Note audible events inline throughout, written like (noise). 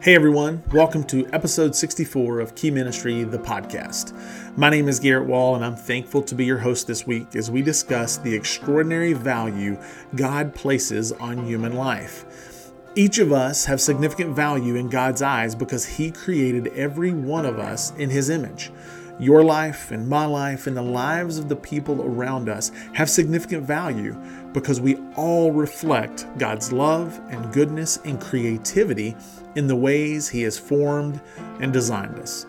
Hey everyone, welcome to episode 64 of Key Ministry, the podcast. My name is Garrett Wall, and I'm thankful to be your host this week as we discuss the extraordinary value God places on human life. Each of us have significant value in God's eyes because He created every one of us in His image. Your life and my life and the lives of the people around us have significant value because we all reflect God's love and goodness and creativity in the ways He has formed and designed us.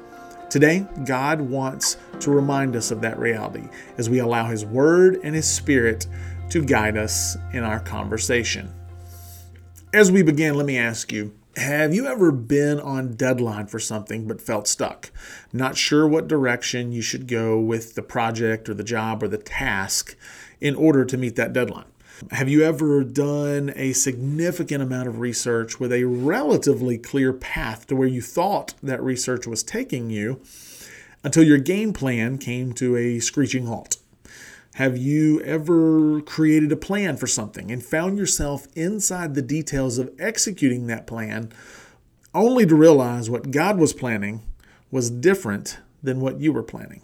Today, God wants to remind us of that reality as we allow His Word and His Spirit to guide us in our conversation. As we begin, let me ask you have you ever been on deadline for something but felt stuck? Not sure what direction you should go with the project or the job or the task in order to meet that deadline? Have you ever done a significant amount of research with a relatively clear path to where you thought that research was taking you until your game plan came to a screeching halt? Have you ever created a plan for something and found yourself inside the details of executing that plan only to realize what God was planning was different than what you were planning?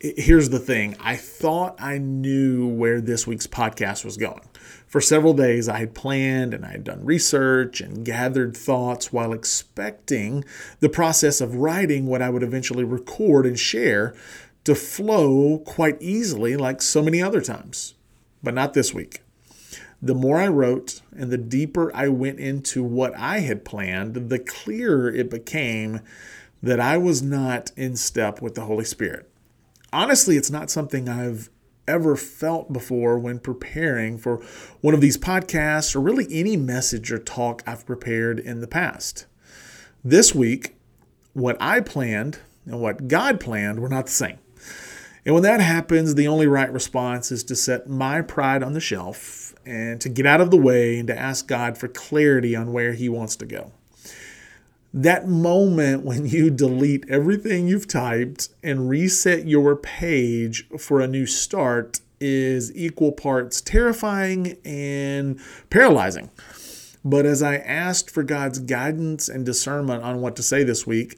Here's the thing I thought I knew where this week's podcast was going. For several days, I had planned and I had done research and gathered thoughts while expecting the process of writing what I would eventually record and share to flow quite easily, like so many other times, but not this week. The more I wrote and the deeper I went into what I had planned, the clearer it became that I was not in step with the Holy Spirit. Honestly, it's not something I've ever felt before when preparing for one of these podcasts or really any message or talk I've prepared in the past. This week, what I planned and what God planned were not the same. And when that happens, the only right response is to set my pride on the shelf and to get out of the way and to ask God for clarity on where He wants to go. That moment when you (laughs) delete everything you've typed and reset your page for a new start is equal parts terrifying and paralyzing. But as I asked for God's guidance and discernment on what to say this week,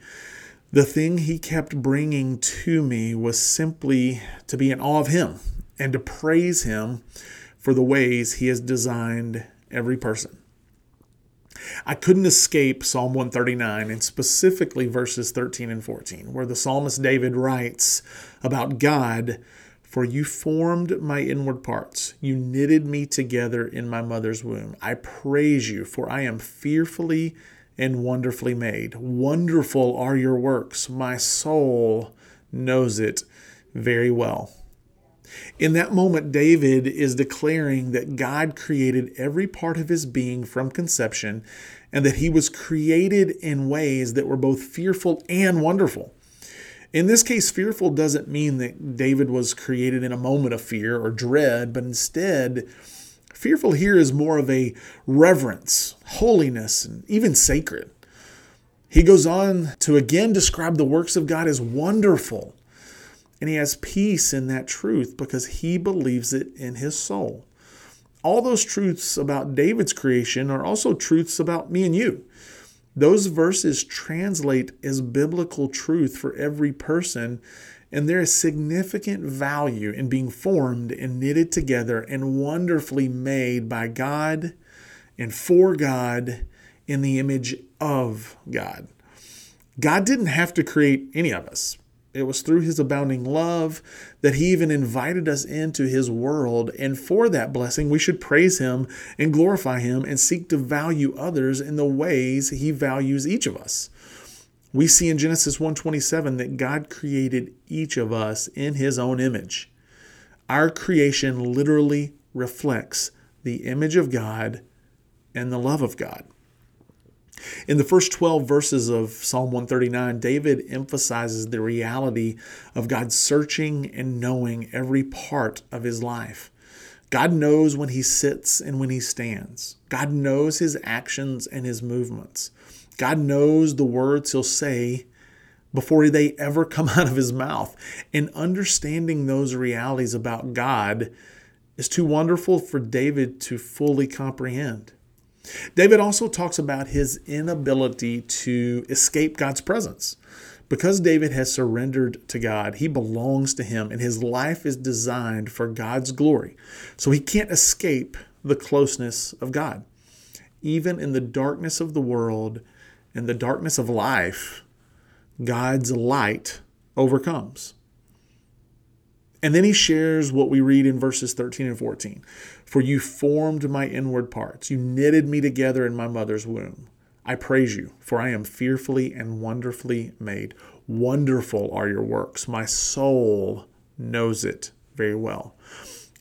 the thing he kept bringing to me was simply to be in awe of him and to praise him for the ways he has designed every person. I couldn't escape Psalm 139 and specifically verses 13 and 14, where the psalmist David writes about God For you formed my inward parts, you knitted me together in my mother's womb. I praise you, for I am fearfully and wonderfully made. Wonderful are your works. My soul knows it very well. In that moment, David is declaring that God created every part of his being from conception and that he was created in ways that were both fearful and wonderful. In this case, fearful doesn't mean that David was created in a moment of fear or dread, but instead, Fearful here is more of a reverence, holiness, and even sacred. He goes on to again describe the works of God as wonderful. And he has peace in that truth because he believes it in his soul. All those truths about David's creation are also truths about me and you. Those verses translate as biblical truth for every person and there is significant value in being formed and knitted together and wonderfully made by God and for God in the image of God. God didn't have to create any of us. It was through his abounding love that he even invited us into his world. And for that blessing, we should praise him and glorify him and seek to value others in the ways he values each of us. We see in Genesis 1:27 that God created each of us in his own image. Our creation literally reflects the image of God and the love of God. In the first 12 verses of Psalm 139, David emphasizes the reality of God searching and knowing every part of his life. God knows when he sits and when he stands. God knows his actions and his movements. God knows the words he'll say before they ever come (laughs) out of his mouth. And understanding those realities about God is too wonderful for David to fully comprehend. David also talks about his inability to escape God's presence. Because David has surrendered to God, he belongs to him, and his life is designed for God's glory. So he can't escape the closeness of God. Even in the darkness of the world and the darkness of life, God's light overcomes. And then he shares what we read in verses 13 and 14. For you formed my inward parts, you knitted me together in my mother's womb. I praise you, for I am fearfully and wonderfully made. Wonderful are your works. My soul knows it very well.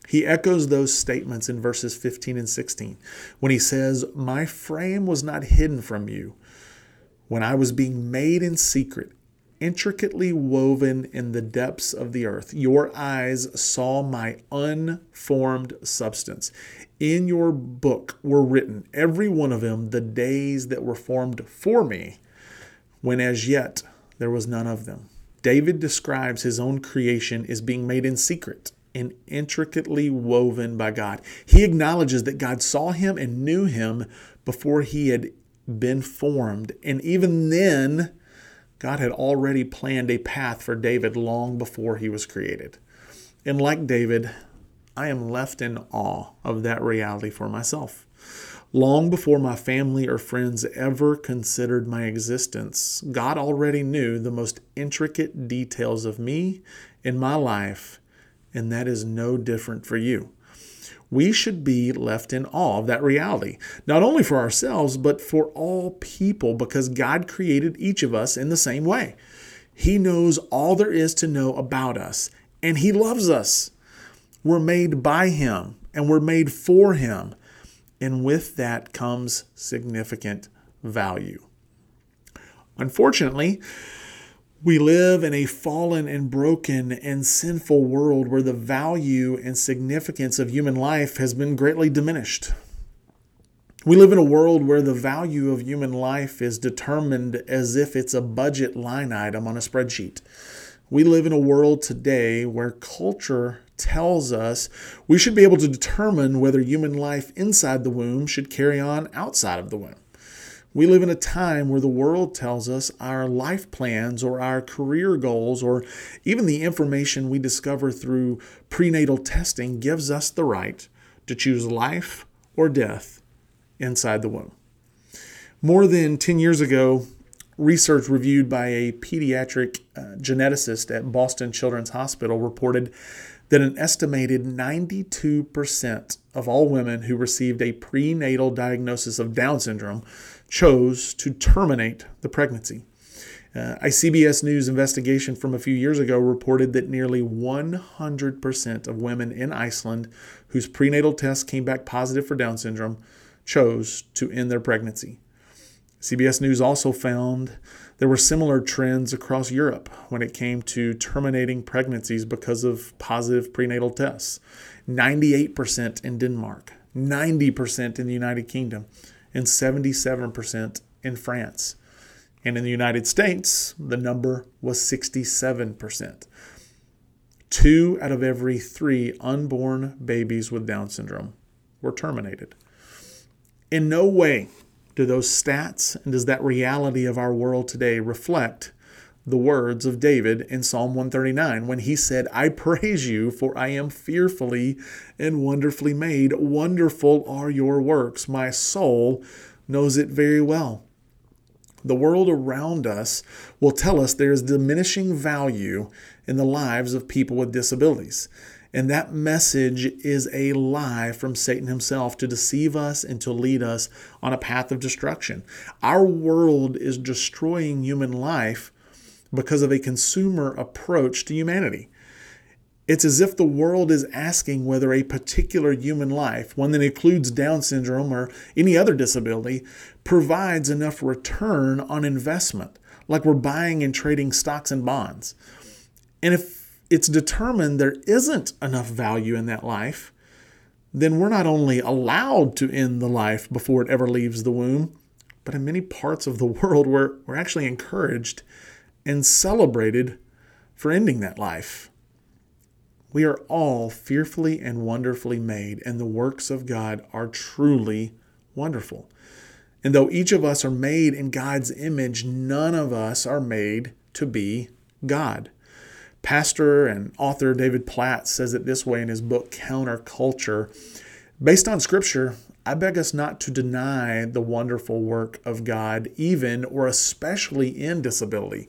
He echoes those statements in verses 15 and 16 when he says, My frame was not hidden from you when I was being made in secret intricately woven in the depths of the earth. Your eyes saw my unformed substance. In your book were written, every one of them, the days that were formed for me, when as yet there was none of them. David describes his own creation as being made in secret and intricately woven by God. He acknowledges that God saw him and knew him before he had been formed. And even then, God had already planned a path for David long before he was created. And like David, I am left in awe of that reality for myself. Long before my family or friends ever considered my existence, God already knew the most intricate details of me in my life, and that is no different for you we should be left in awe of that reality, not only for ourselves, but for all people, because God created each of us in the same way. He knows all there is to know about us, and He loves us. We're made by Him, and we're made for Him. And with that comes significant value. Unfortunately, we live in a fallen and broken and sinful world where the value and significance of human life has been greatly diminished. We live in a world where the value of human life is determined as if it's a budget line item on a spreadsheet. We live in a world today where culture tells us we should be able to determine whether human life inside the womb should carry on outside of the womb. We live in a time where the world tells us our life plans or our career goals or even the information we discover through prenatal testing gives us the right to choose life or death inside the womb. More than 10 years ago, research reviewed by a pediatric uh, geneticist at Boston Children's Hospital reported that an estimated 92% of all women who received a prenatal diagnosis of Down syndrome chose to terminate the pregnancy. Uh, a CBS News investigation from a few years ago reported that nearly 100% of women in Iceland whose prenatal tests came back positive for Down syndrome chose to end their pregnancy. CBS News also found there were similar trends across Europe when it came to terminating pregnancies because of positive prenatal tests 98% in Denmark, 90% in the United Kingdom, and 77% in France. And in the United States, the number was 67%. Two out of every three unborn babies with Down syndrome were terminated. In no way do those stats and does that reality of our world today reflect the words of David in Psalm 139 when he said, I praise you, for I am fearfully and wonderfully made. Wonderful are your works. My soul knows it very well. The world around us will tell us there is diminishing value in the lives of people with disabilities. And that message is a lie from Satan himself to deceive us and to lead us on a path of destruction. Our world is destroying human life because of a consumer approach to humanity. It's as if the world is asking whether a particular human life, one that includes Down syndrome or any other disability, provides enough return on investment, like we're buying and trading stocks and bonds. And if it's determined there isn't enough value in that life, then we're not only allowed to end the life before it ever leaves the womb, but in many parts of the (laughs) world, we're, we're actually encouraged and celebrated for ending that life. We are all fearfully and wonderfully made, and the works of God are truly wonderful. And though each of us are made in God's image, none of us are made to be God. Pastor and author David Platt says it this way in his book Counterculture. Based on scripture, I beg us not to deny the wonderful work of God, even or especially in disability,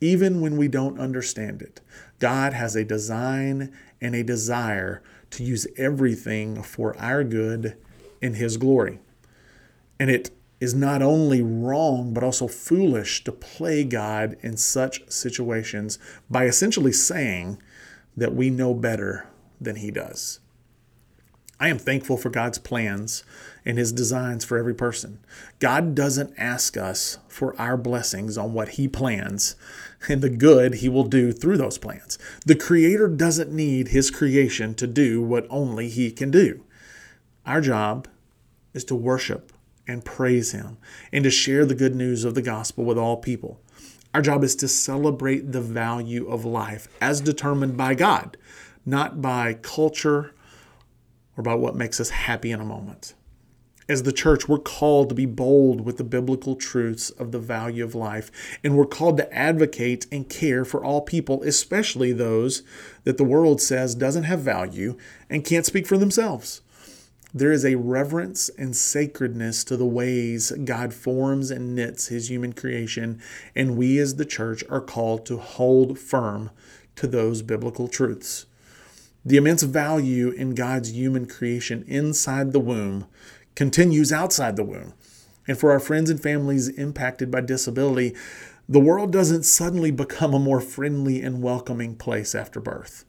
even when we don't understand it. God has a design and a desire to use everything for our good in His glory. And it is not only wrong, but also foolish to play God in such situations by essentially saying that we know better than He does. I am thankful for God's plans and His designs for every person. God doesn't ask us for our blessings on what He plans and the good He will do through those plans. The Creator doesn't need His creation to do what only He can do. Our job is to worship and praise Him and to share the good news of the gospel with all people. Our job is to celebrate the value of life as determined by God, not by culture or by what makes us happy in a moment. As the church, we're called to be bold with the biblical truths of the value of life, and we're called to advocate and care for all people, especially those that the world says doesn't have value and can't speak for themselves. There is a reverence and sacredness to the ways God forms and knits his human creation, and we as the church are called to hold firm to those biblical truths. The immense value in God's human creation inside the womb continues outside the womb. And for our friends and families impacted by disability, the world doesn't suddenly become a more friendly and welcoming place after birth.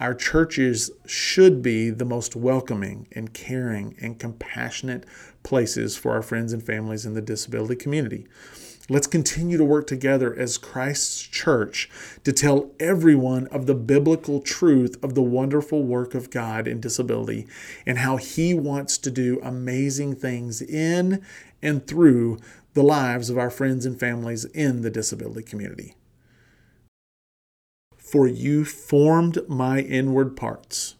Our churches should be the most welcoming and caring and compassionate places for our friends and families in the disability community. Let's continue to work together as Christ's church to tell everyone of the biblical truth of the wonderful work of God in disability and how He wants to do amazing things in and through the lives of our friends and families in the disability community. For you formed my inward parts.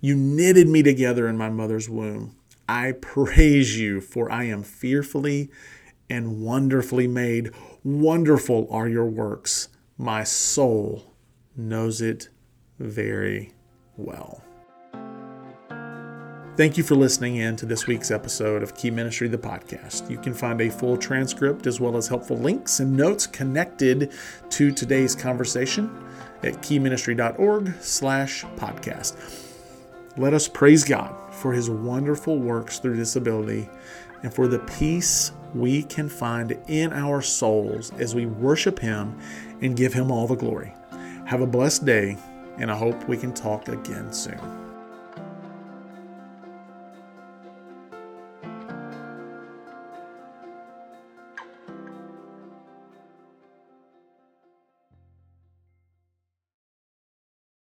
You knitted me together in my mother's womb. I praise you, for I am fearfully and wonderfully made. Wonderful are your works. My soul knows it very well. Thank you for listening in to this week's episode of Key Ministry, the podcast. You can find a full transcript as well as helpful links and notes connected to today's conversation at keyministry.org slash podcast. Let us praise God for his wonderful works through disability and for the peace we can find in our souls as we worship him and give him all the glory. Have a blessed day, and I hope we can talk again soon.